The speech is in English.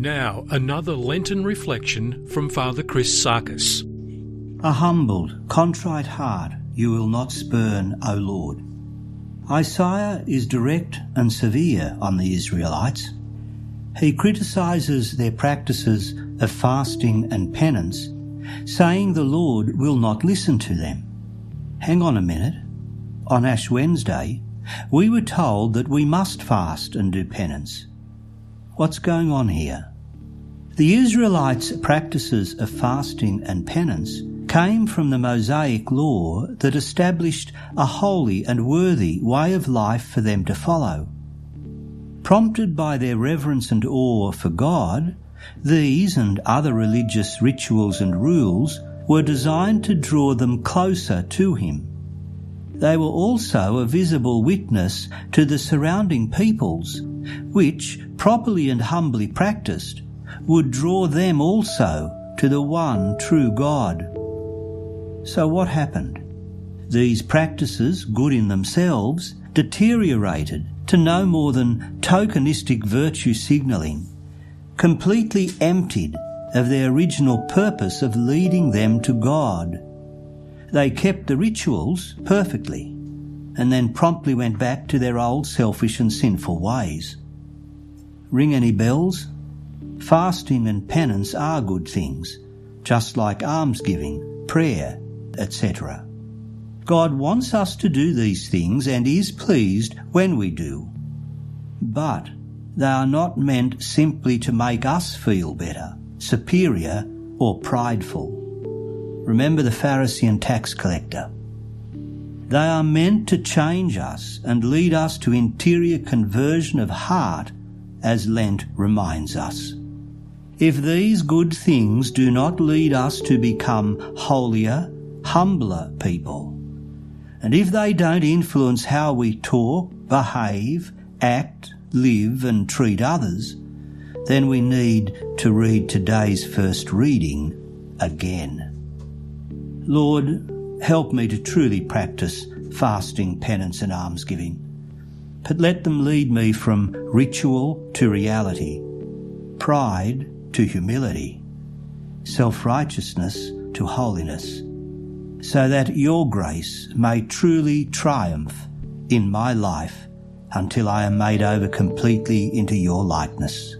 Now, another Lenten reflection from Father Chris Sarkis. A humbled, contrite heart you will not spurn, O Lord. Isaiah is direct and severe on the Israelites. He criticises their practices of fasting and penance, saying the Lord will not listen to them. Hang on a minute. On Ash Wednesday, we were told that we must fast and do penance. What's going on here? The Israelites' practices of fasting and penance came from the Mosaic law that established a holy and worthy way of life for them to follow. Prompted by their reverence and awe for God, these and other religious rituals and rules were designed to draw them closer to Him. They were also a visible witness to the surrounding peoples, which, properly and humbly practiced, would draw them also to the one true God. So what happened? These practices, good in themselves, deteriorated to no more than tokenistic virtue signalling, completely emptied of their original purpose of leading them to God. They kept the rituals perfectly and then promptly went back to their old selfish and sinful ways. Ring any bells? Fasting and penance are good things, just like almsgiving, prayer, etc. God wants us to do these things and is pleased when we do. But they are not meant simply to make us feel better, superior, or prideful. Remember the Pharisee and tax collector. They are meant to change us and lead us to interior conversion of heart, as Lent reminds us. If these good things do not lead us to become holier, humbler people, and if they don't influence how we talk, behave, act, live, and treat others, then we need to read today's first reading again. Lord, help me to truly practice fasting, penance, and almsgiving, but let them lead me from ritual to reality, pride to humility, self righteousness to holiness, so that your grace may truly triumph in my life until I am made over completely into your likeness.